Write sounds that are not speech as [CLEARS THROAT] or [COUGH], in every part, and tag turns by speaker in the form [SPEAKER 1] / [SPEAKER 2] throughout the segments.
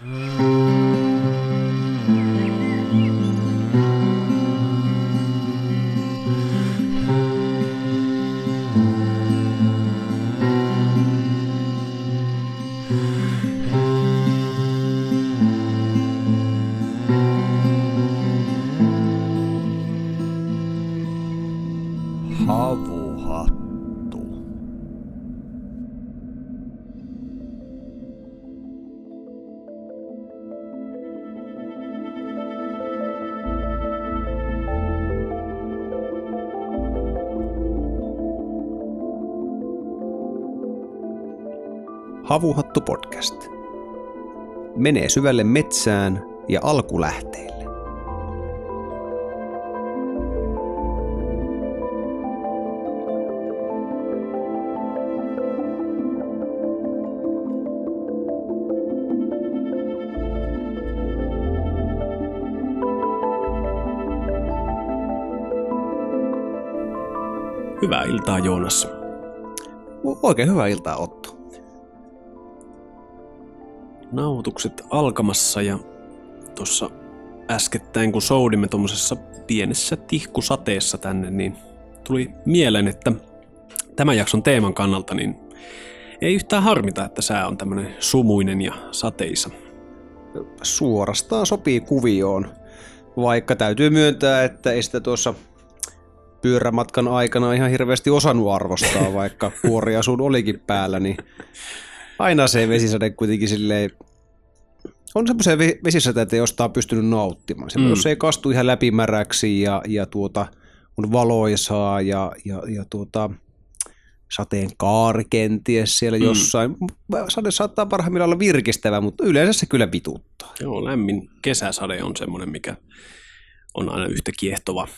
[SPEAKER 1] Mm. Havuhattu podcast. Menee syvälle metsään ja alkulähteille.
[SPEAKER 2] Hyvää iltaa Joonas.
[SPEAKER 1] Oikein hyvää iltaa Otto.
[SPEAKER 2] Nauhoitukset alkamassa ja tuossa äskettäin kun soudimme tuommoisessa pienessä tihkusateessa tänne, niin tuli mieleen, että tämän jakson teeman kannalta niin ei yhtään harmita, että sää on tämmöinen sumuinen ja sateisa.
[SPEAKER 1] Suorastaan sopii kuvioon, vaikka täytyy myöntää, että ei sitä tuossa pyörämatkan aikana ihan hirveästi osannut arvostaa, vaikka kuoriasun olikin päällä, niin aina se vesisade kuitenkin silleen, on semmoisia ve- vesisateita, josta on pystynyt nauttimaan. Se,
[SPEAKER 2] Mm.
[SPEAKER 1] Jos ei kastu ihan läpimäräksi ja, ja tuota, on valoisaa ja, ja, ja tuota, sateen kaari kenties siellä
[SPEAKER 2] Mm.
[SPEAKER 1] jossain. Sade saattaa parhaimmillaan olla virkistävä, mutta yleensä se kyllä vituttaa.
[SPEAKER 2] Joo, lämmin kesäsade on semmoinen, mikä on aina yhtä kiehtova.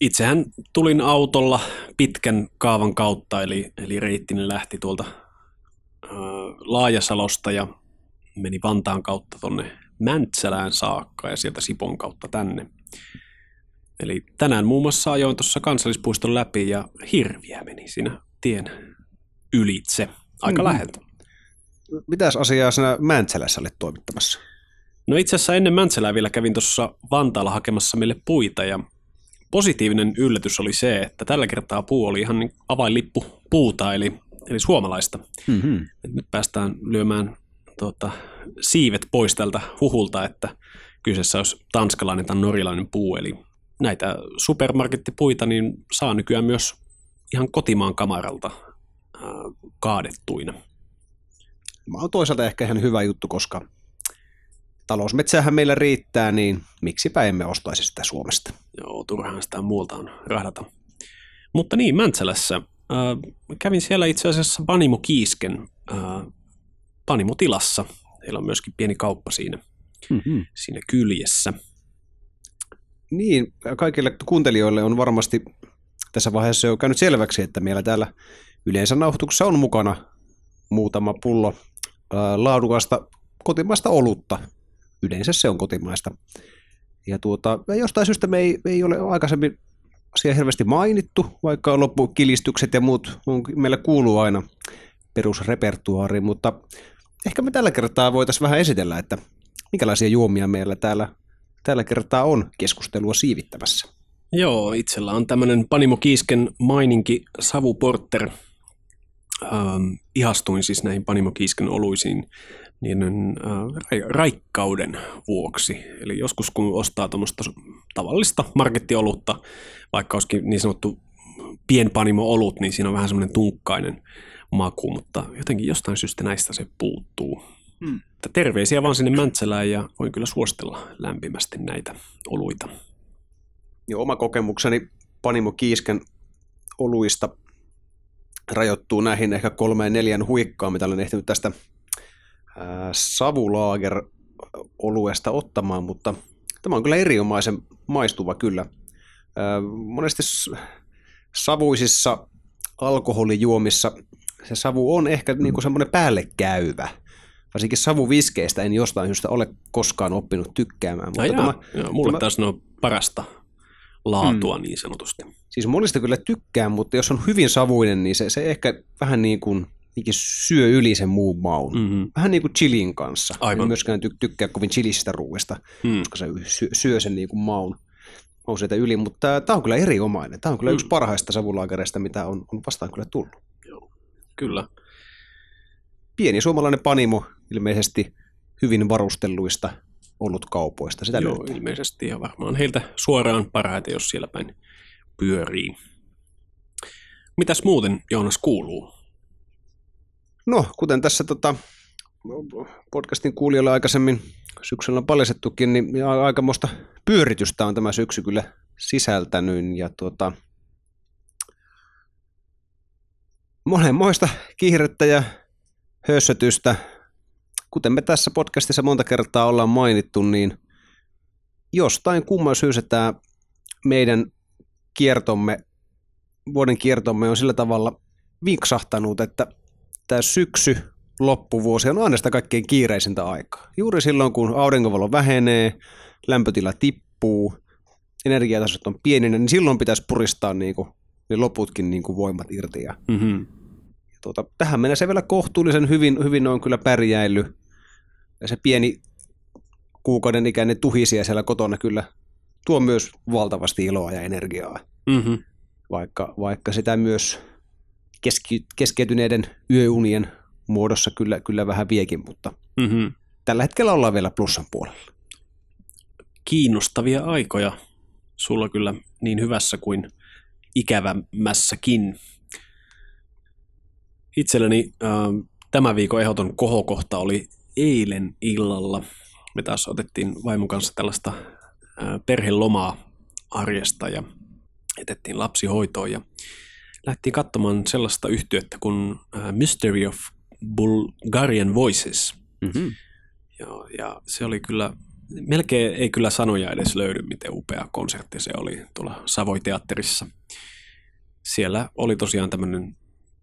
[SPEAKER 2] Itsehän tulin autolla pitkän kaavan kautta, eli, eli reittini lähti tuolta Laajasalosta ja meni Vantaan kautta tonne Mäntsälään saakka ja sieltä Sipon kautta tänne. Eli tänään muun muassa ajoin tuossa kansallispuiston läpi ja hirviä meni siinä tien ylitse aika
[SPEAKER 1] Mm.
[SPEAKER 2] läheltä.
[SPEAKER 1] Mitäs asiaa sinä Mäntsälässä olet toimittamassa?
[SPEAKER 2] No itse asiassa ennen Mäntsälää vielä kävin tuossa Vantaalla hakemassa meille puita ja positiivinen yllätys oli se, että tällä kertaa puu oli ihan niin avainlippu puuta, eli, eli suomalaista.
[SPEAKER 1] Mm-hmm.
[SPEAKER 2] Nyt päästään lyömään tuota, siivet pois tältä huhulta, että kyseessä olisi tanskalainen tai norjalainen puu, eli näitä supermarkettipuita niin saa nykyään myös ihan kotimaan kamaralta kaadettuina.
[SPEAKER 1] Mä on toisaalta ehkä ihan hyvä juttu, koska talousmetsähän meillä riittää, niin miksipä emme ostaisi sitä Suomesta.
[SPEAKER 2] Joo, turhaan sitä muualta on rahdata. Mutta niin, Mäntsälässä. Äh, kävin siellä itse asiassa Panimo Kiisken äh, Panimo-tilassa. Heillä on myöskin pieni kauppa siinä,
[SPEAKER 1] Mm-hmm.
[SPEAKER 2] siinä kyljessä.
[SPEAKER 1] Niin, kaikille kuuntelijoille on varmasti tässä vaiheessa jo käynyt selväksi, että meillä täällä yleensä nauhoituksessa on mukana muutama pullo ää, laadukasta kotimaista olutta. Yleensä se on kotimaista. Ja tuota, jostain syystä me ei, me ei ole aikaisemmin asia hirveästi mainittu, vaikka loppukilistykset ja muut on, meillä kuuluu aina perusrepertuaariin, mutta ehkä me tällä kertaa voitaisiin vähän esitellä, että minkälaisia juomia meillä täällä tällä kertaa on keskustelua siivittämässä.
[SPEAKER 2] Joo, itsellä on tämmöinen Panimo Kiisken maininki Savu Porter. Ähm, ihastuin siis näihin Panimo Kiisken oluisiin niiden äh, ra- raikkauden vuoksi. Eli joskus kun ostaa tuommoista tavallista markettiolutta, vaikka olisikin niin sanottu pienpanimo-olut, niin siinä on vähän semmoinen tunkkainen maku, mutta jotenkin jostain syystä näistä se puuttuu.
[SPEAKER 1] Hmm.
[SPEAKER 2] Terveisiä vaan sinne Mäntsälään ja voin kyllä suositella lämpimästi näitä oluita.
[SPEAKER 1] Ja oma kokemukseni Panimo Kiisken oluista rajoittuu näihin ehkä kolmeen neljän huikkaan, mitä olen ehtinyt tästä ää, savulaager oluesta ottamaan, mutta tämä on kyllä erinomaisen maistuva kyllä. Ää, monesti savuisissa alkoholijuomissa se savu on ehkä niin kuin semmoinen päällekkäyvä. Varsinkin savuviskeistä en jostain syystä ole koskaan oppinut tykkäämään. Mutta tämä,
[SPEAKER 2] jaa, joo, mulle
[SPEAKER 1] tämä-
[SPEAKER 2] taas ne on parasta laatua niin sanotusti.
[SPEAKER 1] Siis monista kyllä tykkään, mutta jos on hyvin savuinen, niin se, se ehkä vähän niin kuin syö yli sen muun maun.
[SPEAKER 2] Mm-hmm.
[SPEAKER 1] Vähän niin kuin chilin kanssa.
[SPEAKER 2] Aivan.
[SPEAKER 1] En myöskään ty- tykkää kovin chilisistä ruuista,
[SPEAKER 2] Mm.
[SPEAKER 1] koska se syö, syö sen niin kuin maun, sieltä yli. Mutta tämä on kyllä erinomainen. Tämä on kyllä
[SPEAKER 2] Mm.
[SPEAKER 1] yksi parhaista savulaakereista, mitä on, on vastaan kyllä tullut.
[SPEAKER 2] Kyllä.
[SPEAKER 1] Pieni suomalainen panimo, ilmeisesti hyvin varustelluista ollut kaupoista. Sitä
[SPEAKER 2] Joo,
[SPEAKER 1] löytyy.
[SPEAKER 2] ilmeisesti ja varmaan heiltä suoraan parhaiten, jos siellä päin pyörii. Mitäs muuten, Joonas, kuuluu?
[SPEAKER 1] No, kuten tässä tota, podcastin kuulijoille aikaisemmin syksyllä on paljastettukin, niin aikamoista pyöritystä on tämä syksy kyllä sisältänyt. Ja tuota, monenmoista kiirettä ja hössötystä. Kuten me tässä podcastissa monta kertaa ollaan mainittu, niin jostain kumman syystä tämä meidän kiertomme, vuoden kiertomme on sillä tavalla vinksahtanut, että tämä syksy, loppuvuosi on aina sitä kaikkein kiireisintä aikaa. Juuri silloin, kun aurinkovalo vähenee, lämpötila tippuu, energiatasot on pienenä, niin silloin pitäisi puristaa niin kuin, ne loputkin niin kuin voimat irti. Ja,
[SPEAKER 2] Mm-hmm.
[SPEAKER 1] tuota, tähän mennessä vielä kohtuullisen hyvin, hyvin on kyllä pärjäillyt. Ja se pieni kuukauden ikäinen tuhisia siellä kotona kyllä tuo myös valtavasti iloa ja energiaa
[SPEAKER 2] Mm-hmm.
[SPEAKER 1] vaikka, vaikka sitä myös keski, keskeytyneiden yöunien muodossa kyllä, kyllä vähän viekin, mutta
[SPEAKER 2] Mm-hmm.
[SPEAKER 1] tällä hetkellä ollaan vielä plussan puolella.
[SPEAKER 2] Kiinnostavia aikoja sulla kyllä niin hyvässä kuin ikävämmässäkin. Itselleni äh, tämän viikon ehdoton kohokohta oli eilen illalla. Me taas otettiin vaimon kanssa tällaista äh, perhelomaa arjesta ja etettiin lapsihoitoon ja lähtiin katsomaan sellaista yhtiötä kuin äh, Mystery of Bulgarian Voices.
[SPEAKER 1] Mm-hmm.
[SPEAKER 2] Ja, ja se oli kyllä, melkein ei kyllä sanoja edes löydy, miten upea konsertti se oli tuolla Savoiteatterissa. Siellä oli tosiaan tämmöinen,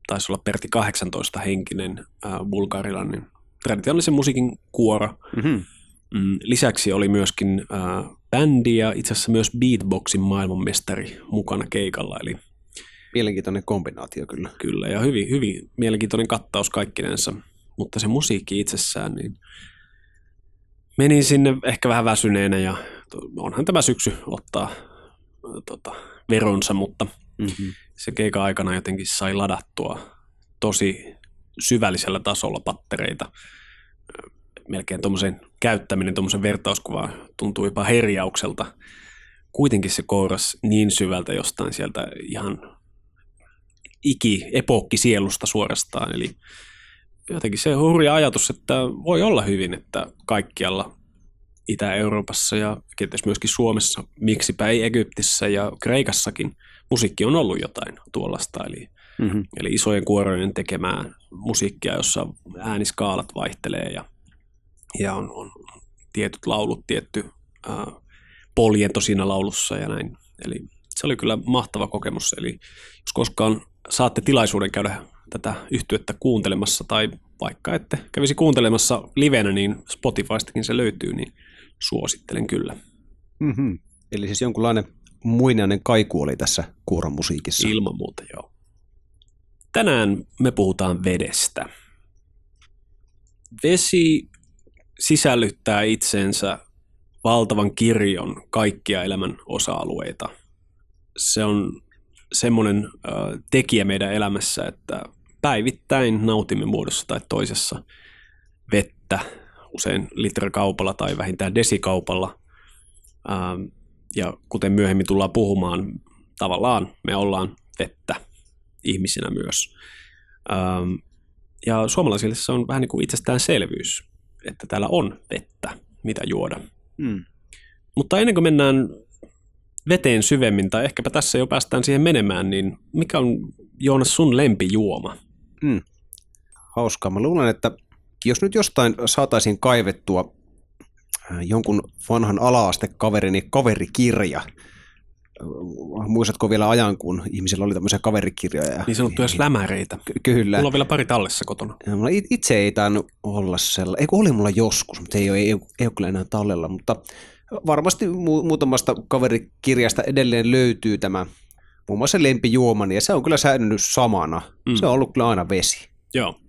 [SPEAKER 2] taisi olla Perti 18 henkinen äh, bulgarilainen traditionaalisen musiikin kuoro.
[SPEAKER 1] Mm-hmm.
[SPEAKER 2] Mm, lisäksi oli myöskin äh, bändi ja itse asiassa myös beatboxin maailmanmestari mukana keikalla, eli
[SPEAKER 1] Mielenkiintoinen kombinaatio kyllä.
[SPEAKER 2] Kyllä, ja hyvin, hyvin mielenkiintoinen kattaus kaikkinensa. Mutta se musiikki itsessään, niin menin sinne ehkä vähän väsyneenä, ja onhan tämä syksy ottaa tota, veronsa, mutta
[SPEAKER 1] Mm-hmm.
[SPEAKER 2] se keikan aikana jotenkin sai ladattua tosi syvällisellä tasolla pattereita. Melkein tuommoisen käyttäminen, tuommoisen vertauskuvaan tuntuu jopa herjaukselta. Kuitenkin se kouras niin syvältä jostain sieltä ihan iki, epookki sielusta suorastaan. Eli jotenkin se hurja ajatus, että voi olla hyvin, että kaikkialla Itä-Euroopassa ja kenties myöskin Suomessa, miksipä ei Egyptissä ja Kreikassakin, musiikki on ollut jotain tuollaista. Eli,
[SPEAKER 1] Mm-hmm.
[SPEAKER 2] eli isojen kuorojen tekemää musiikkia, jossa ääniskaalat vaihtelee ja, ja on, on tietyt laulut, tietty ää, poljento siinä laulussa ja näin. Eli se oli kyllä mahtava kokemus. Eli jos koskaan saatte tilaisuuden käydä tätä yhtyettä kuuntelemassa tai vaikka ette kävisi kuuntelemassa livenä, niin Spotifystakin se löytyy, niin suosittelen kyllä.
[SPEAKER 1] Mm-hmm. Eli siis jonkunlainen muinainen kaiku oli tässä kuuron musiikissa.
[SPEAKER 2] Ilman muuta, joo. Tänään me puhutaan vedestä. Vesi sisällyttää itsensä valtavan kirjon kaikkia elämän osa-alueita. Se on semmoinen tekijä meidän elämässä, että päivittäin nautimme muodossa tai toisessa vettä, usein litrakaupalla tai vähintään desikaupalla. Ähm, ja kuten myöhemmin tullaan puhumaan, tavallaan me ollaan vettä ihmisinä myös. Ähm, ja suomalaisille se on vähän niin kuin itsestäänselvyys, että täällä on vettä, mitä juoda.
[SPEAKER 1] Mm.
[SPEAKER 2] Mutta ennen kuin mennään veteen syvemmin, tai ehkäpä tässä jo päästään siihen menemään, niin mikä on Joonas sun lempijuoma?
[SPEAKER 1] Hauskaa. Mä luulen, että jos nyt jostain saataisiin kaivettua äh, jonkun vanhan ala-astekaverini kaverikirja, äh, muistatko vielä ajan, kun ihmisillä oli tämmöisiä kaverikirjoja? Ja,
[SPEAKER 2] Niin sanottuja slämäreitä.
[SPEAKER 1] Ky- Kyllä.
[SPEAKER 2] Mulla on vielä pari tallessa kotona.
[SPEAKER 1] Ja mulla it- itse ei tainnut olla sellainen, eikö oli mulla joskus, mutta ei ole, ei, ei ole kyllä enää tallella, mutta varmasti mu- muutamasta kaverikirjasta edelleen löytyy tämä muun muassa lempijuomani, ja se on kyllä säilynyt samana.
[SPEAKER 2] Mm.
[SPEAKER 1] Se on ollut kyllä aina vesi.
[SPEAKER 2] Joo.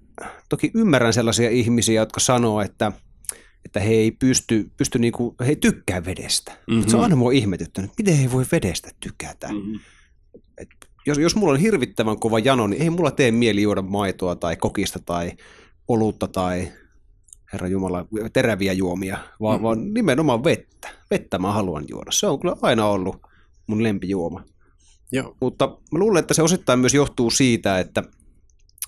[SPEAKER 1] Toki ymmärrän sellaisia ihmisiä, jotka sanoo, että, että he ei pysty, pysty niinku, he ei tykkää vedestä. Mm-hmm. Mutta se on aina mua ihmetyttänyt, miten he voi vedestä tykätä. Mm-hmm. Et jos, jos mulla on hirvittävän kova jano, niin ei mulla tee mieli juoda maitoa tai kokista tai olutta tai herra Jumala, teräviä juomia, vaan, mm-hmm. vaan nimenomaan vettä. Vettä mä haluan juoda. Se on kyllä aina ollut mun lempijuoma.
[SPEAKER 2] Joo.
[SPEAKER 1] Mutta mä luulen, että se osittain myös johtuu siitä, että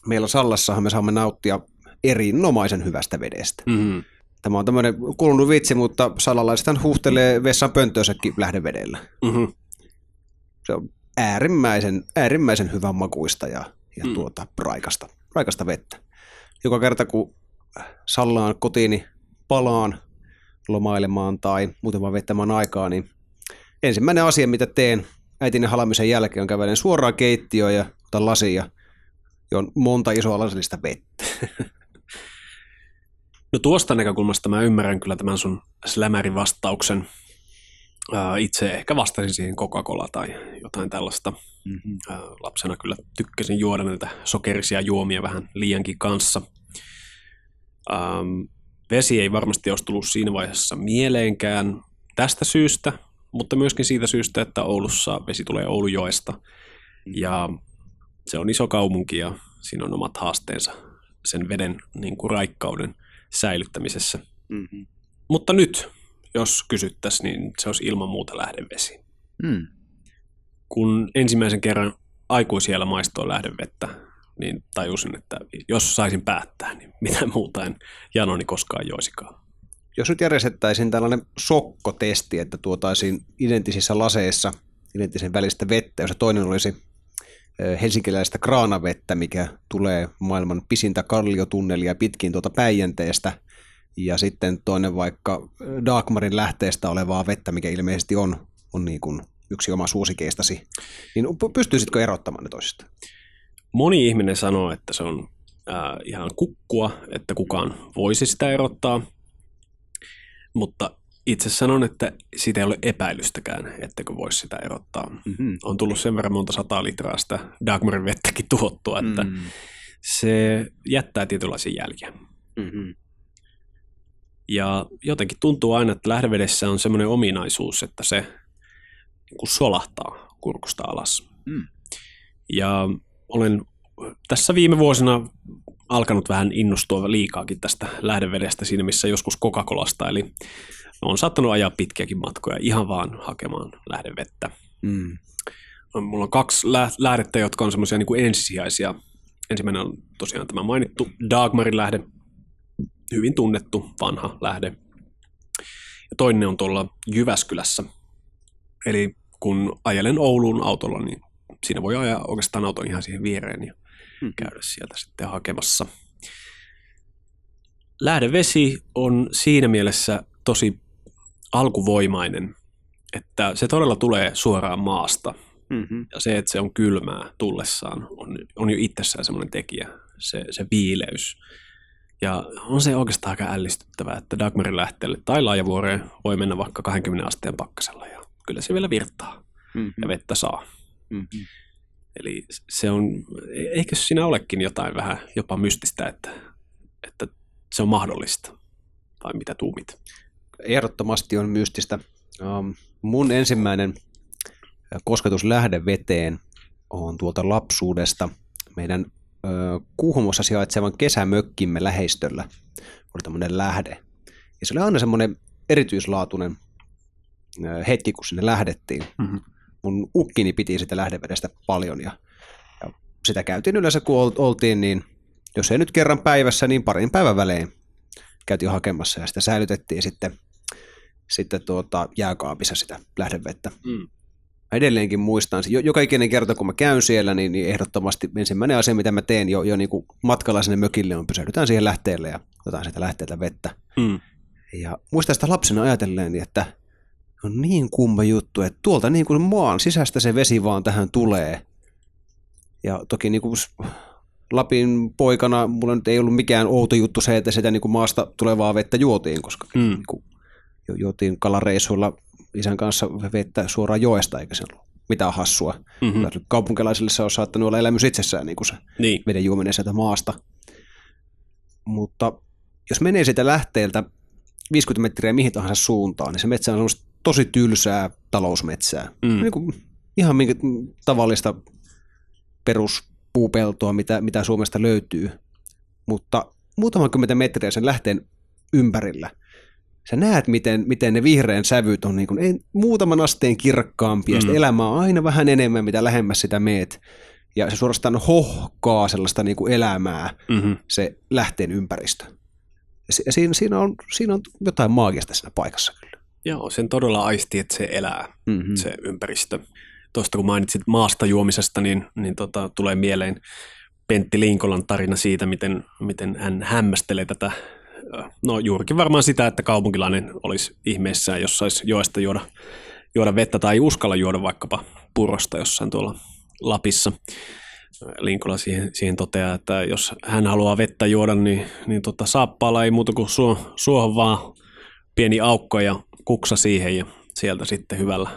[SPEAKER 1] meillä Sallassahan me saamme nauttia erinomaisen hyvästä vedestä.
[SPEAKER 2] Mm-hmm.
[SPEAKER 1] Tämä on tämmöinen kulunut vitsi, mutta salalaisethan huuhtelee vessan pönttöösäkin lähdevedellä.
[SPEAKER 2] Mm-hmm.
[SPEAKER 1] Se on äärimmäisen, äärimmäisen hyvän makuista ja, ja mm. tuota, raikasta, raikasta vettä. Joka kerta kun Sallaan kotiini palaan lomailemaan tai muuten vaan vettämään aikaa, niin ensimmäinen asia, mitä teen äitini halamisen jälkeen, on kävelen suoraan keittiöön ja otan lasia ja on monta isoa lasillista vettä.
[SPEAKER 2] No tuosta näkökulmasta mä ymmärrän kyllä tämän sun slämärin vastauksen. Itse ehkä vastasin siihen Coca-Cola tai jotain tällaista. Mm-hmm. Lapsena kyllä tykkäsin juoda näitä sokerisia juomia vähän liiankin kanssa. Ähm, vesi ei varmasti olisi tullut siinä vaiheessa mieleenkään tästä syystä, mutta myöskin siitä syystä, että Oulussa vesi tulee Oulujoesta. Ja se on iso kaupunki ja siinä on omat haasteensa sen veden niin kuin raikkauden säilyttämisessä. Mm-hmm. Mutta nyt, jos kysyttäisiin, niin se olisi ilman muuta lähdevesi. Mm. Kun ensimmäisen kerran aikuisiellä maistoi lähdevettä, niin tajusin, että jos saisin päättää, niin mitä muuta en janoni koskaan joisikaan.
[SPEAKER 1] Jos nyt järjestettäisiin tällainen sokkotesti, että tuotaisiin identtisissä laseissa identtisen välistä vettä, jos toinen olisi helsinkiläistä kraanavettä, mikä tulee maailman pisintä kalliotunnelia pitkin tuota Päijänteestä, ja sitten toinen vaikka Dagmarin lähteestä olevaa vettä, mikä ilmeisesti on, on niin kuin yksi oma suosikeistasi, niin pystyisitkö erottamaan ne toisistaan?
[SPEAKER 2] Moni ihminen sanoo, että se on äh, ihan kukkua, että kukaan voisi sitä erottaa, mutta itse sanon, että siitä ei ole epäilystäkään, ettekö voisi sitä erottaa. Mm-hmm. On tullut sen verran monta sataa litraa sitä Dagmarin vettäkin tuottua, että mm-hmm. se jättää tietynlaisia jälkiä. Mm-hmm. Ja jotenkin tuntuu aina, että lähdevedessä on semmoinen ominaisuus, että se niin solahtaa kurkusta alas. Mm. Ja olen tässä viime vuosina alkanut vähän innostua liikaakin tästä lähdevedestä siinä, missä joskus Coca-Colasta, eli on saattanut ajaa pitkiäkin matkoja ihan vaan hakemaan lähdevettä. Mm. Mulla on kaksi lähdettä, jotka on semmoisia niin ensisijaisia. Ensimmäinen on tosiaan tämä mainittu Dagmarin lähde, hyvin tunnettu vanha lähde. Ja toinen on tuolla Jyväskylässä. Eli kun ajelen Ouluun autolla, niin siinä voi ajaa oikeastaan auton ihan siihen viereen ja hmm. käydä sieltä sitten hakemassa. Lähdevesi on siinä mielessä tosi alkuvoimainen, että se todella tulee suoraan maasta. Mm-hmm. Ja se, että se on kylmää tullessaan, on, on jo itsessään semmoinen tekijä, se, se viileys. Ja on se oikeastaan aika ällistyttävää, että Dagmarin lähteelle tai laajavuoreen voi mennä vaikka 20 asteen pakkasella ja kyllä se vielä virtaa mm-hmm. ja vettä saa. Mm-hmm. Eli se on, eikö siinä olekin jotain vähän jopa mystistä, että, että se on mahdollista? Tai mitä tuumit?
[SPEAKER 1] Ehdottomasti on mystistä. Um, mun ensimmäinen kosketus lähdeveteen on tuolta lapsuudesta. Meidän uh, Kuhmossa sijaitsevan kesämökkimme läheistöllä oli tämmöinen lähde. Ja se oli aina semmoinen erityislaatuinen uh, hetki, kun sinne lähdettiin. Mm-hmm mun ukkini piti sitä lähdevedestä paljon ja, ja sitä käytiin yleensä kun oltiin, niin jos ei nyt kerran päivässä, niin parin päivän välein käytiin hakemassa ja sitä säilytettiin sitten, sitten tuota, jääkaapissa sitä lähdevettä. Mm. Edelleenkin muistan, joka ikinen kerta kun mä käyn siellä, niin, niin ehdottomasti ensimmäinen asia, mitä mä teen jo, jo niin kuin matkalla sinne mökille, on pysähdytään siihen lähteelle ja otetaan sitä lähteeltä vettä. Mm. Ja muistan sitä lapsena ajatelleen, että on niin kumma juttu, että tuolta niin kuin maan sisästä se vesi vaan tähän tulee. Ja toki niin kuin Lapin poikana mulla nyt ei ollut mikään outo juttu se, että sitä niin kuin maasta tulevaa vettä juotiin, koska mm. niin kuin juotiin kalareissuilla isän kanssa vettä suoraan joesta, eikä se ollut mitään hassua. Mm-hmm. Kaupunkilaisille se on saattanut olla elämys itsessään niin kuin se niin. veden juominen sieltä maasta. mutta jos menee siitä lähteeltä 50 metriä mihin tahansa suuntaan, niin se metsä on semmoista tosi tylsää talousmetsää.
[SPEAKER 2] Mm.
[SPEAKER 1] Niin kuin ihan minkä tavallista peruspuupeltoa, mitä, mitä Suomesta löytyy. Mutta muutaman kymmentä metriä sen lähteen ympärillä, sä näet, miten, miten ne vihreän sävyt on niin kuin, ei, muutaman asteen kirkkaampia, mm. Elämä on aina vähän enemmän, mitä lähemmäs sitä meet. Ja se suorastaan hohkaa sellaista niin kuin elämää,
[SPEAKER 2] Mm-hmm.
[SPEAKER 1] se lähteen ympäristö. Ja si- ja siinä, siinä, on, siinä on jotain maagista siinä paikassa.
[SPEAKER 2] Joo, sen todella aisti, että se elää,
[SPEAKER 1] Mm-hmm.
[SPEAKER 2] mm. se ympäristö. Tuosta kun mainitsit maasta juomisesta, niin, niin tota, tulee mieleen Pentti Linkolan tarina siitä, miten, miten hän hämmästelee tätä, ö, no juurikin varmaan sitä, että kaupunkilainen olisi ihmeessään, jos saisi joesta juoda, juoda vettä tai ei uskalla juoda vaikkapa purosta jossain tuolla Lapissa. Linkola siihen, siihen toteaa, että jos hän haluaa vettä juoda, niin, niin tota, saappaalla ei muuta kuin suo, suohon vaan pieni aukko ja kuksa siihen ja sieltä sitten hyvällä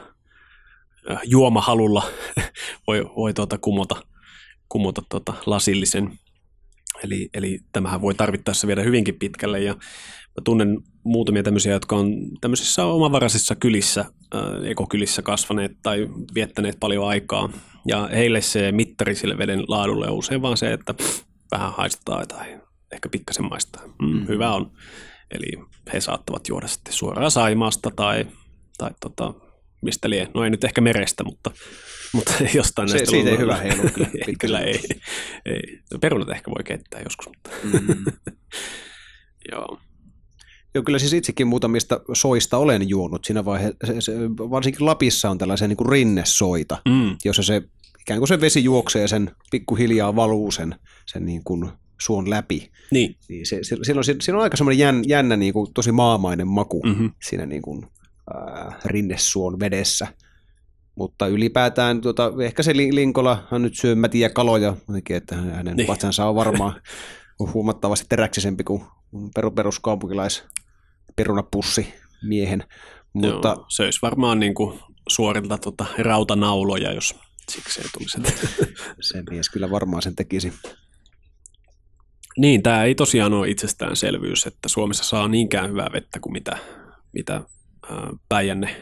[SPEAKER 2] äh, juomahalulla [LAUGHS] voi, voi tuota kumota, kumota tuota lasillisen. Eli, eli tämähän voi tarvittaessa viedä hyvinkin pitkälle ja mä tunnen muutamia tämmöisiä, jotka on tämmöisissä omavaraisissa kylissä, äh, ekokylissä kasvaneet tai viettäneet paljon aikaa. Ja heille se mittari sille veden laadulle on usein vaan se, että pff, vähän haistetaan tai ehkä pikkasen maistaa. Mm, hyvä on. Eli he saattavat juoda sitten suoraan Saimaasta tai, tai tota, mistä lie. No ei nyt ehkä merestä, mutta, mutta [LAUGHS] jostain
[SPEAKER 1] Se-
[SPEAKER 2] näistä
[SPEAKER 1] siitä ei hyvä heilu kyllä [LAUGHS]
[SPEAKER 2] ei, kyllä ei, ei. No, Perunat ehkä voi keittää joskus, mutta
[SPEAKER 1] Mm. [LAUGHS]
[SPEAKER 2] joo.
[SPEAKER 1] Joo, kyllä siis itsekin muutamista soista olen juonut siinä vaiheessa. Varsinkin Lapissa on tällaisia niin kuin rinnesoita,
[SPEAKER 2] Mm,
[SPEAKER 1] jossa se ikään kuin se vesi juoksee sen pikkuhiljaa valuu sen, sen niin kuin suon läpi.
[SPEAKER 2] niin,
[SPEAKER 1] Niin se, se, siinä, on, siinä on aika semmoinen jän, jännä, niin kuin, tosi maamainen maku
[SPEAKER 2] Mhm.
[SPEAKER 1] siinä niin kuin, ää, rinnesuon vedessä. Mutta ylipäätään tuota, ehkä se Li- Linkola hän nyt syö mätiä kaloja, jotenkin, että hänen
[SPEAKER 2] Niin.
[SPEAKER 1] vatsansa on varmaan [LAUGHS] huomattavasti teräksisempi kuin peru- peruskaupunkilais perunapussi miehen. Mutta
[SPEAKER 2] joo, se olisi varmaan niin kuin suorilta tota, rautanauloja, jos siksi ei tulisi. [LAUGHS]
[SPEAKER 1] se mies kyllä varmaan sen tekisi.
[SPEAKER 2] Niin, tämä ei tosiaan ole itsestäänselvyys, että Suomessa saa niinkään hyvää vettä kuin mitä, mitä ää, Päijänne,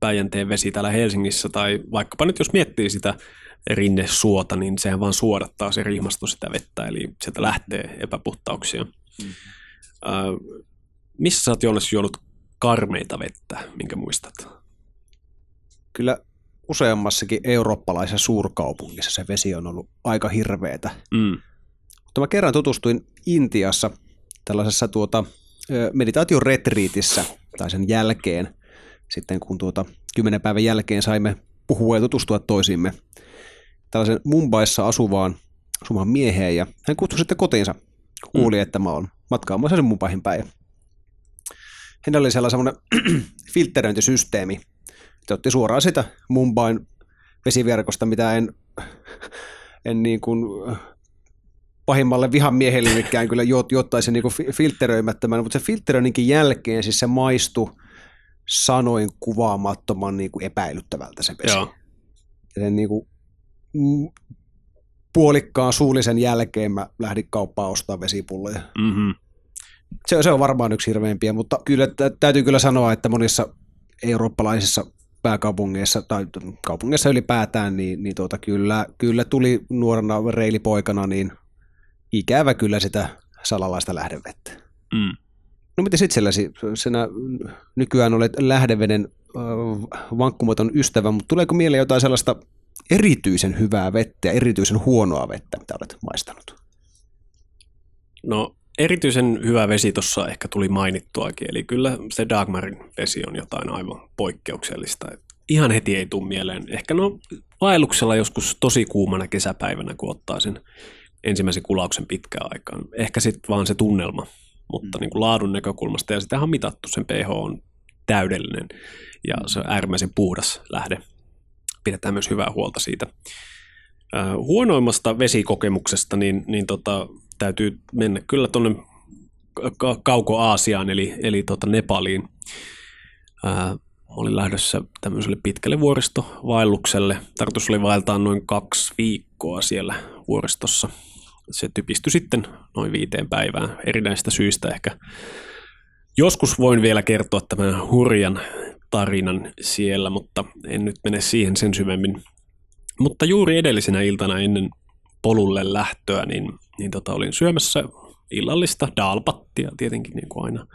[SPEAKER 2] Päijänteen vesi täällä Helsingissä, tai vaikkapa nyt jos miettii sitä rinnesuota, niin sehän vaan suodattaa se rihmasto sitä vettä, eli sieltä lähtee epäpuhtauksia.
[SPEAKER 1] Mm.
[SPEAKER 2] Ää, missä sä oot Joonas juonut karmeita vettä, minkä muistat?
[SPEAKER 1] Kyllä useammassakin eurooppalaisessa suurkaupungissa se vesi on ollut aika hirveetä.
[SPEAKER 2] Mm.
[SPEAKER 1] Mutta mä kerran tutustuin Intiassa tällaisessa tuota, meditaatioretriitissä tai sen jälkeen, sitten kun tuota, kymmenen päivän jälkeen saimme puhua ja tutustua toisiimme tällaisen Mumbaissa asuvaan, asuvaan mieheen ja hän kutsui sitten kotiinsa, kun kuuli, että mä oon matkaamassa sen Mumbaihin päin. Hänellä oli siellä semmoinen [CLEARS THROAT] filtteröintisysteemi, että otti suoraan sitä Mumbain vesiverkosta, mitä en, [LAUGHS] en niin kuin pahimmalle vihamiehellekään kyllä juot, juottaisi niin filtteröimättömän, mutta se filtteröinninkin jälkeen siis se maistui sanoin kuvaamattoman niin kuin epäilyttävältä se vesi.
[SPEAKER 2] Joo.
[SPEAKER 1] Ja sen niin kuin, puolikkaan suullisen jälkeen mä lähdin kauppaan ostaa vesipulloja.
[SPEAKER 2] Mm-hmm.
[SPEAKER 1] Se, se on varmaan yksi hirveimpiä, mutta kyllä tä- täytyy kyllä sanoa, että monissa eurooppalaisissa pääkaupungeissa tai kaupungeissa ylipäätään, niin, niin tuota, kyllä, kyllä tuli nuorena reilipoikana niin ikävä kyllä sitä salalaista lähdevettä.
[SPEAKER 2] Mm.
[SPEAKER 1] No miten itselläsi, sinä nykyään olet lähdeveden äh, vankkumaton ystävä, mutta tuleeko mieleen jotain sellaista erityisen hyvää vettä ja erityisen huonoa vettä, mitä olet maistanut?
[SPEAKER 2] No erityisen hyvä vesi tuossa ehkä tuli mainittuakin, eli kyllä se Dagmarin vesi on jotain aivan poikkeuksellista. Ihan heti ei tule mieleen. Ehkä no vaelluksella joskus tosi kuumana kesäpäivänä, kun ottaa sen ensimmäisen kulauksen pitkään aikaan. Ehkä sitten vaan se tunnelma, mutta niin kuin laadun näkökulmasta, ja sitähän on mitattu, sen pH on täydellinen, ja se on äärimmäisen puhdas lähde. Pidetään myös hyvää huolta siitä. Äh, huonoimmasta vesikokemuksesta, niin, niin tota, täytyy mennä kyllä tuonne ka- kauko-Aasiaan, eli, eli tota Nepaliin. Ää, olin lähdössä tämmöiselle pitkälle vuoristovaellukselle. Tarkoitus oli vaeltaa noin kaksi viikkoa siellä vuoristossa se typistyi sitten noin viiteen päivään erinäistä syistä ehkä. Joskus voin vielä kertoa tämän hurjan tarinan siellä, mutta en nyt mene siihen sen syvemmin. Mutta juuri edellisenä iltana ennen polulle lähtöä, niin, niin tota, olin syömässä illallista dalpattia tietenkin niin kuin aina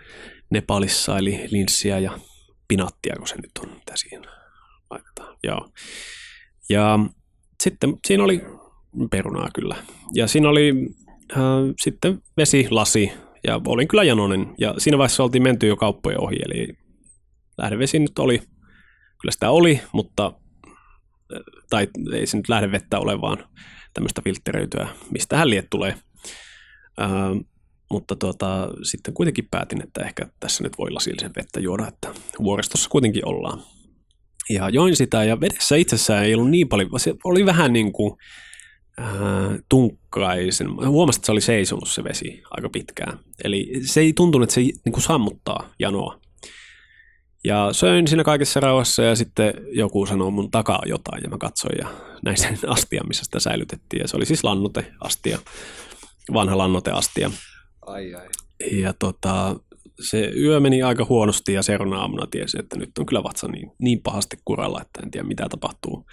[SPEAKER 2] Nepalissa, eli linssiä ja pinattia, kun se nyt on, mitä siihen laitetaan. Joo. Ja sitten siinä oli perunaa kyllä. Ja siinä oli äh, sitten vesilasi, ja olin kyllä janonen. Ja siinä vaiheessa oltiin menty jo kauppojen ohi, eli lähdevesi nyt oli, kyllä sitä oli, mutta tai ei se nyt lähdevettä ole, vaan tämmöistä filtteröityä, mistä hän liet tulee. Äh, mutta tuota, sitten kuitenkin päätin, että ehkä tässä nyt voi lasillisen vettä juoda, että vuoristossa kuitenkin ollaan. Ja join sitä, ja vedessä itsessään ei ollut niin paljon, se oli vähän niin kuin äh, tunkkaisen. Huomasin, että se oli seisonut se vesi aika pitkään. Eli se ei tuntunut, että se niin kuin sammuttaa janoa. Ja söin siinä kaikessa rauhassa ja sitten joku sanoi mun takaa jotain ja mä katsoin ja näin sen [LAUGHS] astian, missä sitä säilytettiin. Ja se oli siis lannoteastia, vanha lannoteastia.
[SPEAKER 1] Ai ai.
[SPEAKER 2] Ja tota, se yö meni aika huonosti ja seuraavana aamuna tiesi, että nyt on kyllä vatsa niin, niin pahasti kuralla, että en tiedä mitä tapahtuu.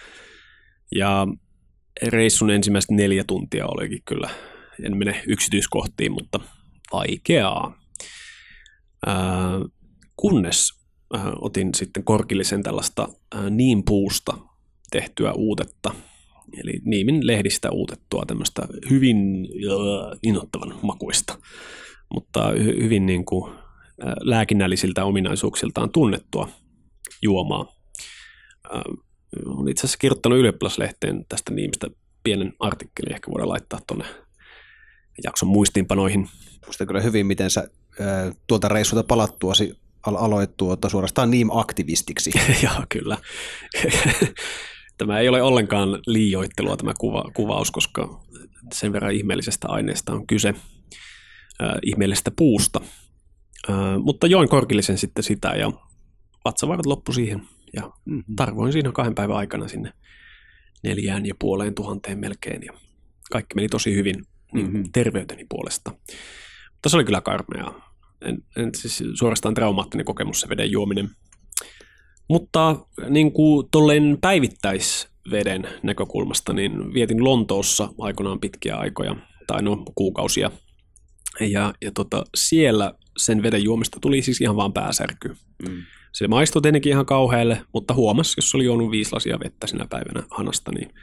[SPEAKER 2] Ja reissun ensimmäiset neljä tuntia olikin kyllä, en mene yksityiskohtiin, mutta vaikeaa. Ää, kunnes ää, otin sitten korkillisen tällaista ää, niin puusta tehtyä uutetta, eli niimin lehdistä uutettua tämmöistä hyvin ää, innoittavan makuista, mutta hy- hyvin niin kuin, ää, lääkinnällisiltä ominaisuuksiltaan tunnettua juomaa. Ää, olen itse asiassa kirjoittanut ylioppilaslehteen tästä niimistä pienen artikkelin, ehkä voidaan laittaa tuonne jakson muistiinpanoihin.
[SPEAKER 1] Muistan kyllä hyvin, miten sä ää, tuolta reissulta palattuasi al- aloit tuota suorastaan Neem-aktivistiksi. [LAUGHS]
[SPEAKER 2] Joo, kyllä. [LAUGHS] tämä ei ole ollenkaan liioittelua tämä kuva, kuvaus, koska sen verran ihmeellisestä aineesta on kyse, äh, ihmeellisestä puusta. Äh, mutta join korkillisen sitten sitä ja vatsavaivat loppu siihen ja
[SPEAKER 1] Mm-hmm.
[SPEAKER 2] tarvoin siinä kahden päivän aikana sinne neljään ja puoleen tuhanteen melkein ja kaikki meni tosi hyvin niin
[SPEAKER 1] Mhm.
[SPEAKER 2] terveyteni puolesta. Mutta se oli kyllä karmeaa. En, en, siis suorastaan traumaattinen kokemus se veden juominen. Mutta niin kuin tolleen päivittäisveden näkökulmasta, niin vietin Lontoossa aikoinaan pitkiä aikoja, tai no kuukausia. Ja, ja tota, siellä sen veden juomista tuli siis ihan vaan pääsärky.
[SPEAKER 1] Mm.
[SPEAKER 2] Se maistui tietenkin ihan kauhealle, mutta huomas, jos oli juonut viisi lasia vettä sinä päivänä hanasta, niin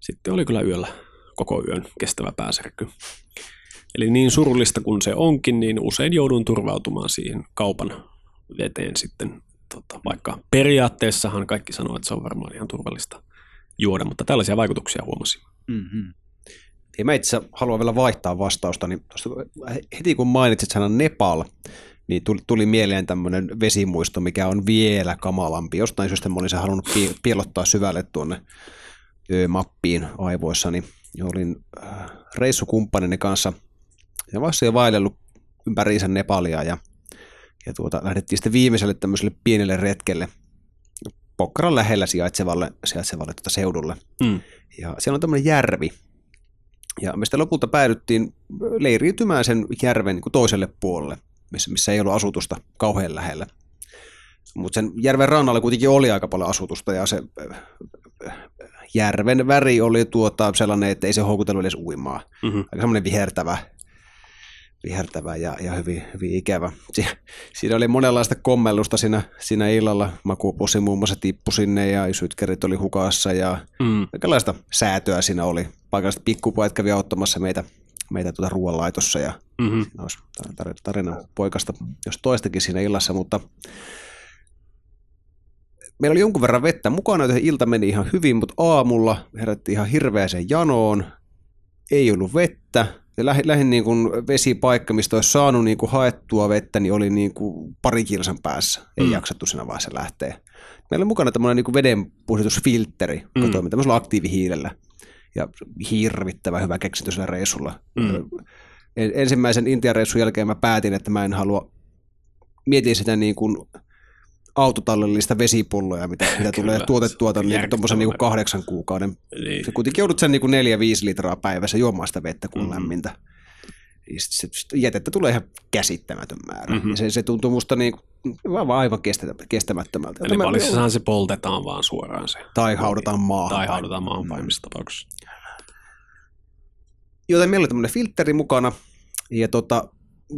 [SPEAKER 2] sitten oli kyllä yöllä koko yön kestävä pääsärky. Eli niin surullista kuin se onkin, niin usein joudun turvautumaan siihen kaupan veteen sitten, tota, vaikka periaatteessahan kaikki sanoo, että se on varmaan ihan turvallista juoda, mutta tällaisia vaikutuksia huomasin.
[SPEAKER 1] Mm-hmm. Ja mä itse haluan vielä vaihtaa vastausta, niin heti kun mainitsit sanan Nepal, niin tuli, tuli mieleen tämmöinen vesimuisto, mikä on vielä kamalampi. Jostain syystä mä olin sen halunnut pi- piilottaa syvälle tuonne ö, mappiin aivoissani. Ja olin äh, reissukumppanini kanssa ja vasta jo vaellellut ympäriinsä Nepalia ja, ja tuota, lähdettiin sitten viimeiselle tämmöiselle pienelle retkelle Pokkaran lähellä sijaitsevalle, sijaitsevalle tuota seudulle.
[SPEAKER 2] Mm.
[SPEAKER 1] Ja siellä on tämmöinen järvi. Ja me sitten lopulta päädyttiin leiriytymään sen järven niin kuin toiselle puolelle, missä, missä ei ollut asutusta kauhean lähellä. Mutta sen järven rannalla kuitenkin oli aika paljon asutusta ja se järven väri oli tuota sellainen, että ei se houkutellut edes uimaa.
[SPEAKER 2] Mm-hmm.
[SPEAKER 1] Aika semmoinen vihertävä, vihertävä ja, ja hyvin, hyvin ikävä. Si- siinä oli monenlaista kommellusta siinä, siinä illalla. Makupussi muun muassa tippui sinne ja sytkerit oli hukassa ja
[SPEAKER 2] Mm.
[SPEAKER 1] Kaikenlaista säätöä siinä oli. Paikalliset pikkupojat kävi auttamassa meitä, meitä tuota ruoanlaitossa ja
[SPEAKER 2] Mm-hmm.
[SPEAKER 1] olisi tar- tarina poikasta jos toistakin siinä illassa, mutta meillä oli jonkun verran vettä mukana, joten ilta meni ihan hyvin, mutta aamulla herättiin ihan hirveäseen janoon, ei ollut vettä, ja lähin, lähin niin kuin vesipaikka, mistä olisi saanut niin kuin haettua vettä, niin oli niin kuin pari kilsan päässä. Ei
[SPEAKER 2] Mm.
[SPEAKER 1] jaksettu siinä vaiheessa lähteä. Meillä oli mukana tämmöinen niin kuin vedenpuhdistusfiltteri,
[SPEAKER 2] Mm.
[SPEAKER 1] mm. toimii tämmöisellä aktiivihiilellä. Ja hirvittävän hyvä keksintö sillä reissulla.
[SPEAKER 2] Mm.
[SPEAKER 1] En- Ensimmäisen Intian reissun jälkeen mä päätin, että mä en halua, mietin sitä niin kuin autotallillista vesipulloja, mitä, [LAUGHS] mitä tulee tuotettua niin tuommoisen niin kahdeksan kuukauden.
[SPEAKER 2] Niin.
[SPEAKER 1] Se kuitenkin joudut sen niin kuin neljä, viisi litraa päivässä juomaan sitä vettä, kun on
[SPEAKER 2] Mhm.
[SPEAKER 1] lämmintä. Se, jätettä tulee ihan käsittämätön määrä.
[SPEAKER 2] Mhm.
[SPEAKER 1] Ja se, se tuntuu musta niin, aivan, aivan kestä- kestämättömältä.
[SPEAKER 2] Eli valissahan se poltetaan vaan suoraan se.
[SPEAKER 1] tai haudataan maahan.
[SPEAKER 2] Tai haudataan maan pahimmissa tapauksissa.
[SPEAKER 1] Joten meillä oli tämmöinen filtteri mukana, ja tota,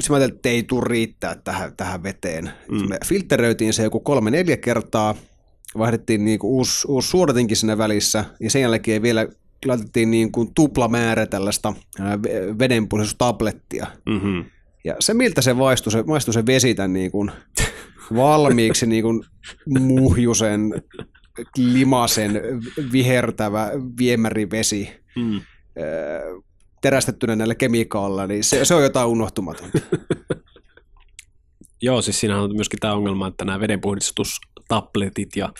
[SPEAKER 1] se mä ajattelin, että ei tule riittää tähän, tähän veteen.
[SPEAKER 2] Mm.
[SPEAKER 1] Mm. Me filtteröitiin se joku kolme-neljä kertaa, vaihdettiin niinku uusi, uusi suodatinkin sinne välissä, ja sen jälkeen vielä laitettiin niin kuin tupla määrä tällaista vedenpuhdistustablettia.
[SPEAKER 2] Mm-hmm.
[SPEAKER 1] Ja se, miltä se maistui, se, maistui se vesi tämän niin kuin valmiiksi niin kuin muhjusen, limasen, vihertävä viemärivesi
[SPEAKER 2] Mm.
[SPEAKER 1] terästettynä näillä kemikaaleilla, niin se, se on jotain unohtumatonta. [LAUGHS]
[SPEAKER 2] Joo, siis siinähän on myöskin tämä ongelma, että nämä vedenpuhdistustabletit ja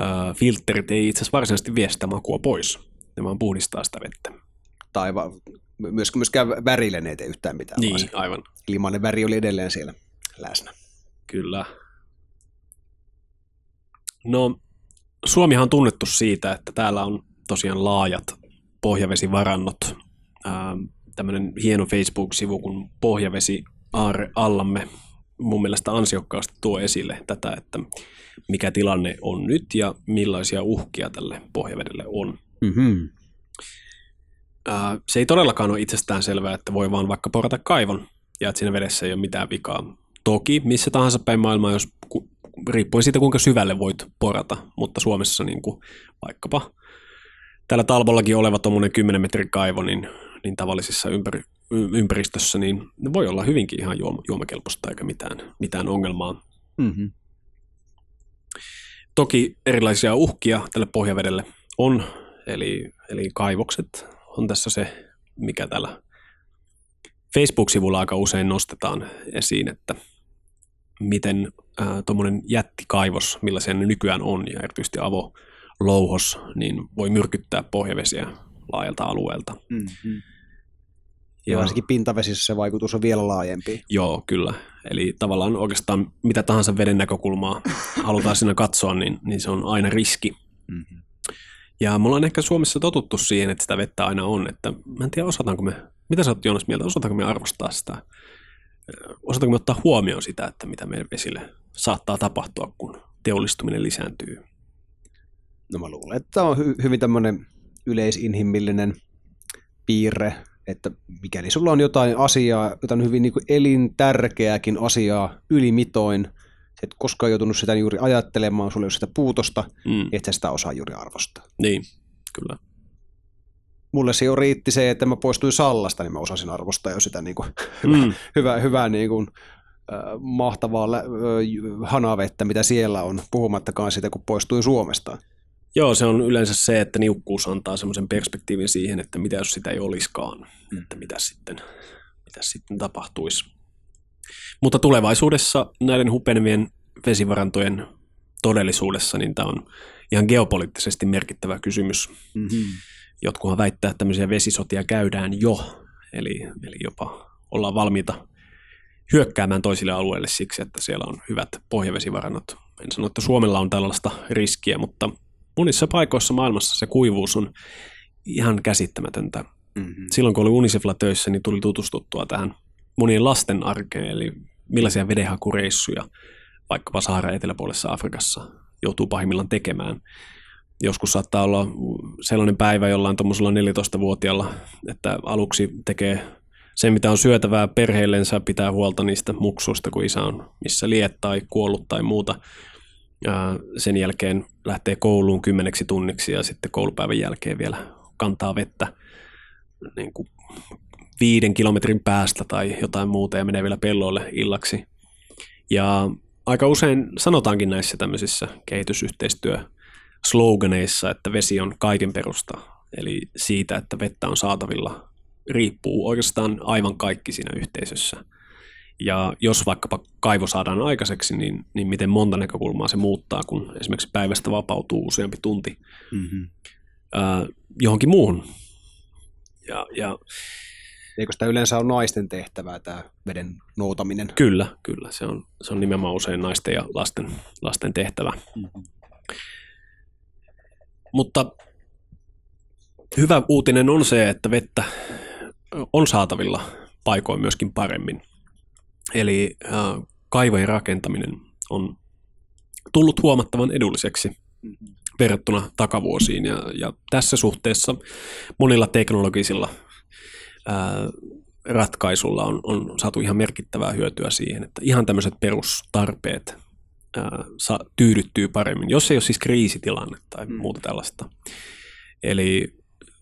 [SPEAKER 2] äh, filterit ei itse asiassa varsinaisesti vie sitä makua pois. Ne vaan puhdistaa sitä vettä.
[SPEAKER 1] tai va, myöskään, myöskään värille ne ei tee yhtään mitään, vaan
[SPEAKER 2] Niin,
[SPEAKER 1] se
[SPEAKER 2] aivan.
[SPEAKER 1] limainen väri oli edelleen siellä läsnä.
[SPEAKER 2] Kyllä. No, Suomihan on tunnettu siitä, että täällä on tosiaan laajat pohjavesivarannot. Ähm, tämmöinen hieno Facebook-sivu kuin Pohjavesi Aare Allamme mun mielestä ansiokkaasti tuo esille tätä, että mikä tilanne on nyt ja millaisia uhkia tälle pohjavedelle on.
[SPEAKER 1] Mm-hmm.
[SPEAKER 2] Ää, se ei todellakaan ole itsestään selvää, että voi vaan vaikka porata kaivon ja että siinä vedessä ei ole mitään vikaa. Toki missä tahansa päin maailmaa, jos ku, riippuen siitä kuinka syvälle voit porata, mutta Suomessa niin kuin vaikkapa täällä Talbollakin oleva tuommoinen 10 metrin kaivo, niin, niin tavallisessa ympäri, ympäristössä, niin ne voi olla hyvinkin ihan juoma, juomakelpoista eikä mitään, mitään ongelmaa.
[SPEAKER 1] Mm-hmm.
[SPEAKER 2] Toki erilaisia uhkia tälle pohjavedelle on, eli, eli kaivokset on tässä se, mikä täällä Facebook-sivulla aika usein nostetaan esiin, että miten tuommoinen jättikaivos, millaisia ne nykyään on, ja erityisesti avolouhos, niin voi myrkyttää pohjavesiä laajalta alueelta.
[SPEAKER 1] Mm-hmm. Ja varsinkin pintavesissä se vaikutus on vielä laajempi.
[SPEAKER 2] Joo, kyllä. Eli tavallaan oikeastaan mitä tahansa veden näkökulmaa halutaan siinä katsoa, niin, niin se on aina riski.
[SPEAKER 1] Mm-hmm.
[SPEAKER 2] Ja me ollaan ehkä Suomessa totuttu siihen, että sitä vettä aina on. Että mä en tiedä, osataanko me, mitä sä oot Joonas mieltä, osataanko me arvostaa sitä? Osataanko me ottaa huomioon sitä, että mitä meidän vesille saattaa tapahtua, kun teollistuminen lisääntyy?
[SPEAKER 1] No mä luulen, että tämä on hy- hyvin tämmöinen yleisinhimillinen piirre, että mikäli sulla on jotain asiaa, jotain hyvin niin kuin elintärkeääkin asiaa ylimitoin, sä et koskaan joutunut sitä juuri ajattelemaan, sulla ei ole sitä puutosta,
[SPEAKER 2] Mm,
[SPEAKER 1] et sä sitä osaa juuri arvostaa.
[SPEAKER 2] niin, kyllä.
[SPEAKER 1] Mulle se jo riitti se, että mä poistuin Sallasta, niin mä osasin arvostaa jo sitä [LAUGHS] niin kuin
[SPEAKER 2] Mm,
[SPEAKER 1] hyvää, hyvää niin kuin, mahtavaa lä- hanavettä, mitä siellä on, puhumattakaan siitä, kun poistuin Suomesta.
[SPEAKER 2] Joo, se on yleensä se, että niukkuus antaa semmoisen perspektiivin siihen, että mitä jos sitä ei olisikaan,
[SPEAKER 1] Mm.
[SPEAKER 2] että mitä sitten, mitä sitten tapahtuisi. Mutta tulevaisuudessa näiden hupenevien vesivarantojen todellisuudessa, niin tämä on ihan geopoliittisesti merkittävä kysymys.
[SPEAKER 1] Mm-hmm.
[SPEAKER 2] Jotkuhan väittää, että tämmöisiä vesisotia käydään jo, eli, eli jopa ollaan valmiita hyökkäämään toisille alueille siksi, että siellä on hyvät pohjavesivarannot. En sano, että Suomella on tällaista riskiä, mutta monissa paikoissa maailmassa se kuivuus on ihan käsittämätöntä.
[SPEAKER 1] Mm-hmm.
[SPEAKER 2] Silloin kun oli Unicefilla töissä, niin tuli tutustuttua tähän monien lasten arkeen, eli millaisia vedenhakureissuja vaikkapa Saharan eteläpuolessa Afrikassa joutuu pahimmillaan tekemään. Joskus saattaa olla sellainen päivä jollain tuommoisella 14-vuotiaalla, että aluksi tekee sen, mitä on syötävää perheellensä, pitää huolta niistä muksuista, kun isä on missä liet tai kuollut tai muuta. Sen jälkeen lähtee kouluun kymmeneksi tunniksi ja sitten koulupäivän jälkeen vielä kantaa vettä niin kuin viiden kilometrin päästä tai jotain muuta ja menee vielä pelloille illaksi. Ja aika usein sanotaankin näissä tämmöisissä kehitysyhteistyö-sloganeissa, että vesi on kaiken perusta. Eli siitä, että vettä on saatavilla, riippuu oikeastaan aivan kaikki siinä yhteisössä. Ja jos vaikkapa kaivo saadaan aikaiseksi, niin, niin miten monta näkökulmaa se muuttaa, kun esimerkiksi päivästä vapautuu useampi tunti
[SPEAKER 1] Mm-hmm.
[SPEAKER 2] ää, johonkin muuhun. Ja, ja
[SPEAKER 1] Eikö sitä yleensä ole naisten tehtävää, tämä veden noutaminen?
[SPEAKER 2] Kyllä, kyllä. Se on, se on nimenomaan usein naisten ja lasten, lasten tehtävä. Mm-hmm. Mutta hyvä uutinen on se, että vettä on saatavilla paikoin myöskin paremmin. Eli äh, kaivojen rakentaminen on tullut huomattavan edulliseksi mm-hmm. verrattuna takavuosiin. Ja, ja tässä suhteessa monilla teknologisilla ää, ratkaisulla on, on saatu ihan merkittävää hyötyä siihen, että ihan tämmöiset perustarpeet ää, sa, tyydyttyy paremmin, jos ei ole siis kriisitilanne tai mm. muuta tällaista. Eli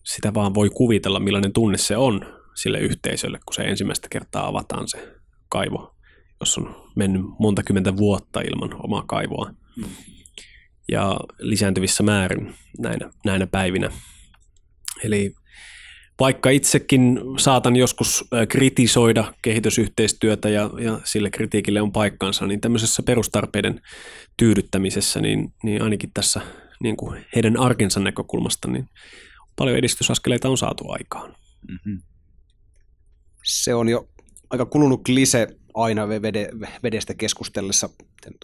[SPEAKER 2] sitä vaan voi kuvitella, millainen tunne se on sille yhteisölle, kun se ensimmäistä kertaa avataan se kaivo, jos on mennyt monta kymmentä vuotta ilman omaa kaivoa. Mm ja lisääntyvissä määrin näinä, näinä päivinä. Eli vaikka itsekin saatan joskus kritisoida kehitysyhteistyötä ja, ja sille kritiikille on paikkansa, niin tämmöisessä perustarpeiden tyydyttämisessä, niin, niin ainakin tässä niin kuin heidän arkensa näkökulmasta, niin paljon edistysaskeleita on saatu aikaan. Mm-hmm.
[SPEAKER 1] Se on jo aika kulunut klise aina vedestä keskustellessa.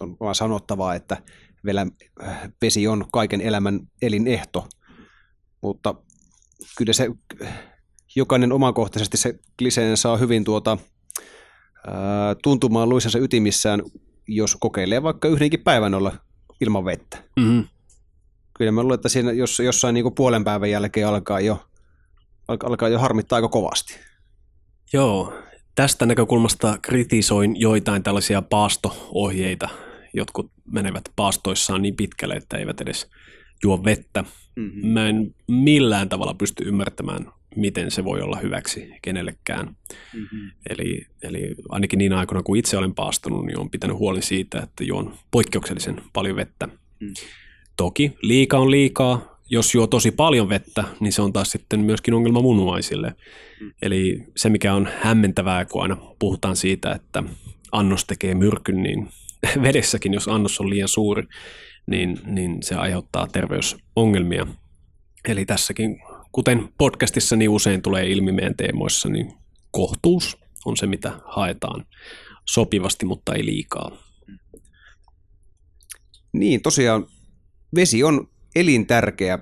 [SPEAKER 1] On vaan sanottavaa, että äh, vesi on kaiken elämän elinehto, mutta kyllä se jokainen omakohtaisesti se kliseen saa hyvin tuota, ää, tuntumaan luisensa ytimissään, jos kokeilee vaikka yhdenkin päivän olla ilman vettä. Mm-hmm. Kyllä mä luulen, että siinä jos, jossain niin puolen päivän jälkeen alkaa jo, alkaa jo harmittaa aika kovasti.
[SPEAKER 2] Joo, tästä näkökulmasta kritisoin joitain tällaisia paasto-ohjeita, jotkut menevät paastoissaan niin pitkälle, että eivät edes juo vettä. Mm-hmm. Mä en millään tavalla pysty ymmärtämään, miten se voi olla hyväksi kenellekään. Mm-hmm. Eli, eli ainakin niin aikoina, kun itse olen paastunut, niin olen pitänyt huolen siitä, että juon poikkeuksellisen paljon vettä. Mm. Toki liika on liikaa. Jos juo tosi paljon vettä, niin se on taas sitten myöskin ongelma munuaisille. Mm. Eli se, mikä on hämmentävää, kun aina puhutaan siitä, että annos tekee myrkyn, niin [LAUGHS] vedessäkin, jos annos on liian suuri, niin, niin se aiheuttaa terveysongelmia. Eli tässäkin, kuten podcastissa niin usein tulee ilmi meidän teemoissa, niin kohtuus on se, mitä haetaan sopivasti, mutta ei liikaa.
[SPEAKER 1] Niin, tosiaan vesi on elintärkeä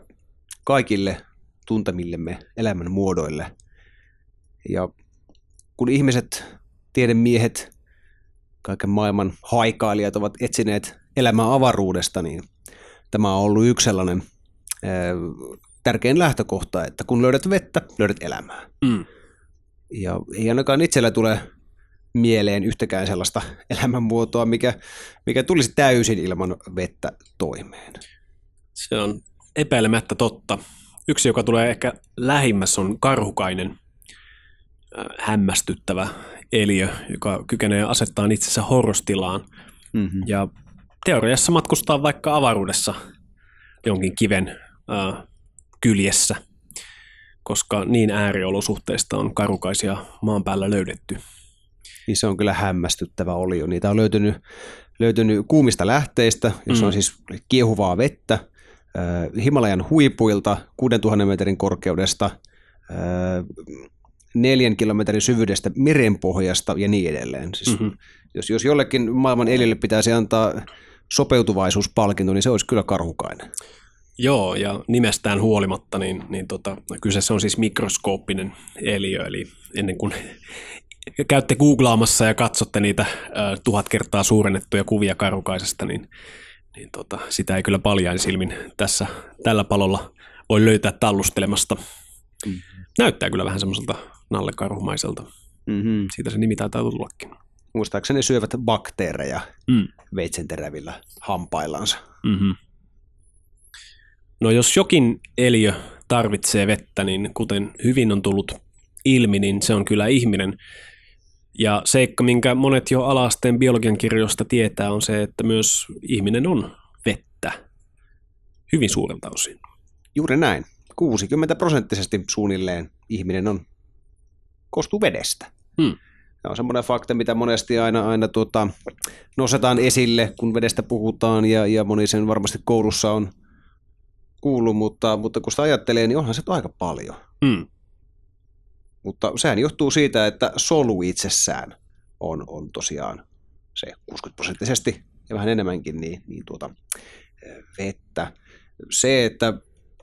[SPEAKER 1] kaikille tuntemillemme elämän muodoille. Ja kun ihmiset, tiedemiehet, kaiken maailman haikailijat ovat etsineet elämää avaruudesta, niin tämä on ollut yksi sellainen tärkein lähtökohta, että kun löydät vettä, löydät elämää. Mm. Ja ei ainakaan itsellä tule mieleen yhtäkään sellaista elämänmuotoa, mikä, mikä tulisi täysin ilman vettä toimeen.
[SPEAKER 2] Se on epäilemättä totta. Yksi, joka tulee ehkä lähimmässä, on karhukainen, hämmästyttävä eliö, joka kykenee asettaa itsensä horrostilaan. Mm-hmm. Ja teoriassa matkustaa vaikka avaruudessa jonkin kiven äh, kyljessä, koska niin ääriolosuhteista on karukaisia maan päällä löydetty.
[SPEAKER 1] Niin se on kyllä hämmästyttävä olio. Niitä on löytynyt, löytynyt kuumista lähteistä, jossa mm. on siis kiehuvaa vettä, äh, Himalajan huipuilta 6000 metrin korkeudesta, äh, neljän kilometrin syvyydestä merenpohjasta ja niin edelleen. Siis mm-hmm. jos, jos jollekin maailman elille pitäisi antaa sopeutuvaisuuspalkinto, niin se olisi kyllä karhukainen.
[SPEAKER 2] Joo, ja nimestään huolimatta, niin, niin tota, kyseessä on siis mikroskooppinen eliö, eli ennen kuin [LAUGHS] käytte googlaamassa ja katsotte niitä äh, tuhat kertaa suurennettuja kuvia karukaisesta, niin, niin tota, sitä ei kyllä paljain silmin tässä tällä palolla voi löytää tallustelemasta. Mm. Näyttää kyllä vähän semmoiselta nallekarhumaiselta. Mm-hmm. Siitä se nimi taitaa tullakin.
[SPEAKER 1] Muistaakseni syövät bakteereja mm. veitsenterävillä hampaillansa. Mm-hmm.
[SPEAKER 2] No jos jokin eliö tarvitsee vettä, niin kuten hyvin on tullut ilmi, niin se on kyllä ihminen. Ja seikka, minkä monet jo alasteen biologian kirjoista tietää, on se, että myös ihminen on vettä hyvin suurelta osin.
[SPEAKER 1] Juuri näin. 60 prosenttisesti suunnilleen ihminen on koostuu vedestä. Hmm. Tämä on semmoinen fakta, mitä monesti aina, aina tuota, nostetaan esille, kun vedestä puhutaan, ja, ja moni sen varmasti koulussa on kuullut, mutta, mutta kun sitä ajattelee, niin onhan se aika paljon. Hmm. Mutta sehän johtuu siitä, että solu itsessään on, on tosiaan se 60 prosenttisesti ja vähän enemmänkin niin, niin tuota, vettä. Se, että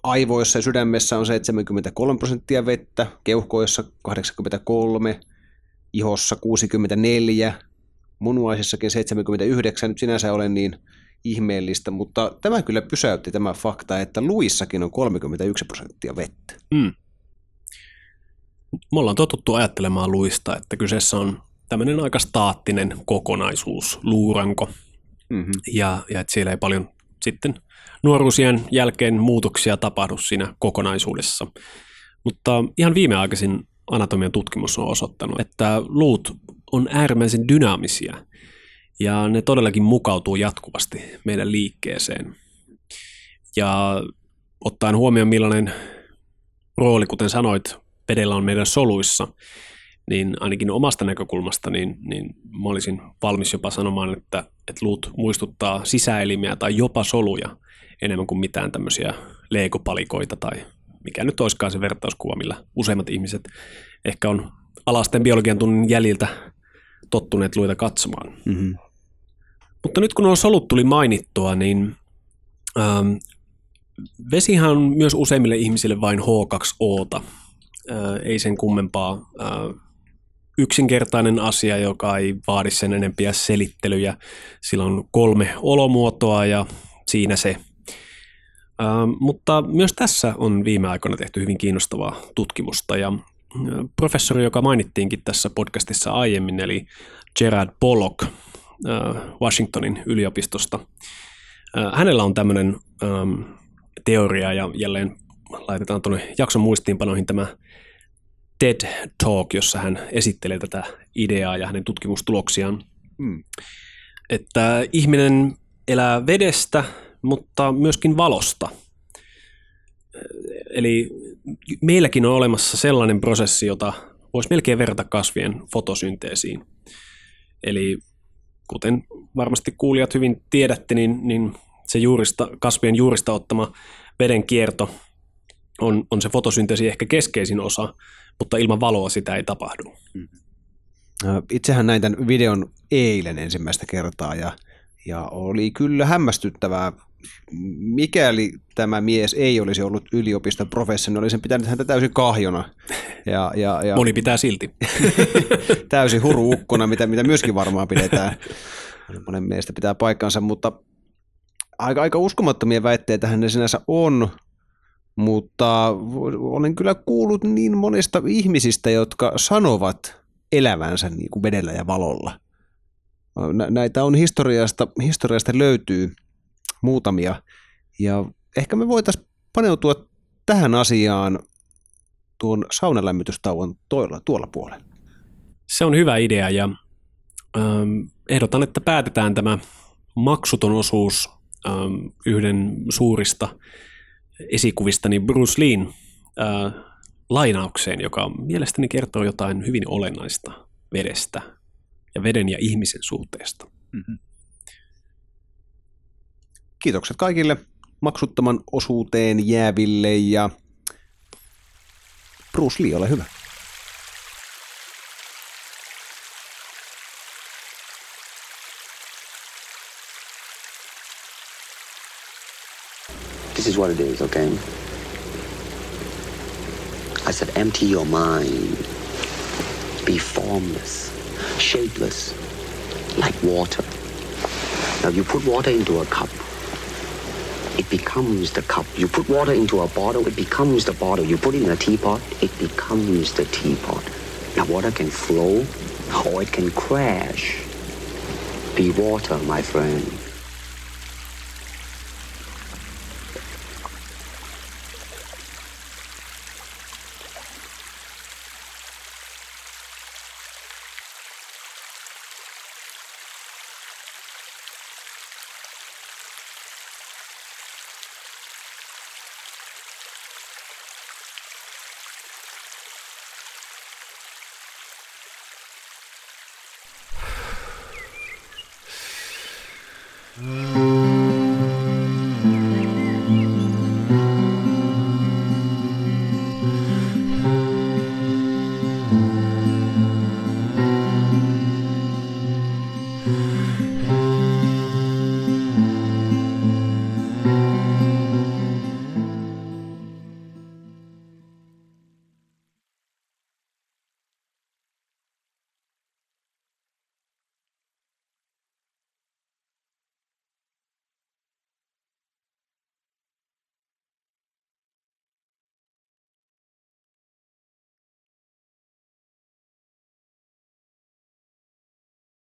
[SPEAKER 1] aivoissa ja sydämessä on 73 prosenttia vettä, keuhkoissa 83, ihossa 64, munuaisissakin 79, nyt sinänsä olen niin ihmeellistä, mutta tämä kyllä pysäytti tämä fakta, että luissakin on 31 prosenttia vettä. Mm.
[SPEAKER 2] Me ollaan totuttu ajattelemaan luista, että kyseessä on tämmöinen aika staattinen kokonaisuus, luuranko, mm-hmm. ja, ja että siellä ei paljon sitten nuoruusien jälkeen muutoksia tapahdu siinä kokonaisuudessa. Mutta ihan viimeaikaisin anatomian tutkimus on osoittanut, että luut on äärimmäisen dynaamisia ja ne todellakin mukautuu jatkuvasti meidän liikkeeseen. Ja ottaen huomioon millainen rooli, kuten sanoit, vedellä on meidän soluissa, niin ainakin omasta näkökulmasta, niin, niin mä olisin valmis jopa sanomaan, että, että luut muistuttaa sisäelimiä tai jopa soluja enemmän kuin mitään tämmöisiä leikopalikoita tai mikä nyt olisikaan se vertauskuva, millä useimmat ihmiset ehkä on alasten biologian tunnin jäljiltä tottuneet luita katsomaan. Mm-hmm. Mutta nyt kun nuo solut tuli mainittua, niin ähm, vesihän on myös useimmille ihmisille vain H2Ota. Äh, ei sen kummempaa. Äh, yksinkertainen asia, joka ei vaadi sen enempiä selittelyjä. Sillä on kolme olomuotoa ja siinä se. Ähm, mutta myös tässä on viime aikoina tehty hyvin kiinnostavaa tutkimusta ja äh, professori, joka mainittiinkin tässä podcastissa aiemmin, eli Gerard Pollock – Washingtonin yliopistosta. Hänellä on tämmöinen teoria ja jälleen laitetaan tuonne jakson muistiinpanoihin tämä TED Talk, jossa hän esittelee tätä ideaa ja hänen tutkimustuloksiaan. Hmm. Että ihminen elää vedestä, mutta myöskin valosta. Eli meilläkin on olemassa sellainen prosessi, jota voisi melkein verrata kasvien fotosynteesiin. Eli kuten varmasti kuulijat hyvin tiedätte, niin, niin se juurista, kasvien juurista ottama veden kierto on, on se fotosynteesi ehkä keskeisin osa, mutta ilman valoa sitä ei tapahdu.
[SPEAKER 1] Mm-hmm. Itsehän näin tämän videon eilen ensimmäistä kertaa ja, ja oli kyllä hämmästyttävää. Mikäli tämä mies ei olisi ollut yliopiston professori, niin olisin pitänyt häntä täysin kahjona.
[SPEAKER 2] Ja, ja, ja Moni pitää silti. [LAUGHS]
[SPEAKER 1] täysin huruukkona, mitä, mitä myöskin varmaan pidetään. Monen mielestä pitää paikkansa, mutta aika, aika uskomattomia väitteitä hän sinänsä on, mutta olen kyllä kuullut niin monista ihmisistä, jotka sanovat elävänsä niin kuin vedellä ja valolla. Näitä on historiasta, historiasta löytyy muutamia, ja ehkä me voitaisiin paneutua tähän asiaan tuon saunalämmitystauon tuolla, tuolla puolella.
[SPEAKER 2] Se on hyvä idea ja ähm, ehdotan, että päätetään tämä maksuton osuus ähm, yhden suurista esikuvistani Bruce Leen äh, lainaukseen, joka mielestäni kertoo jotain hyvin olennaista vedestä ja veden ja ihmisen suhteesta. Mm-hmm.
[SPEAKER 1] Kiitokset kaikille maksuttoman osuuteen jääville ja Bruce Lee, ole hyvä.
[SPEAKER 3] This is what it is, okay? I said, empty your mind. Be formless, shapeless, like water. Now you put water into a cup. It becomes the cup. You put water into a bottle, it becomes the bottle. You put it in a teapot, it becomes the teapot. Now water can flow or it can crash. Be water, my friend.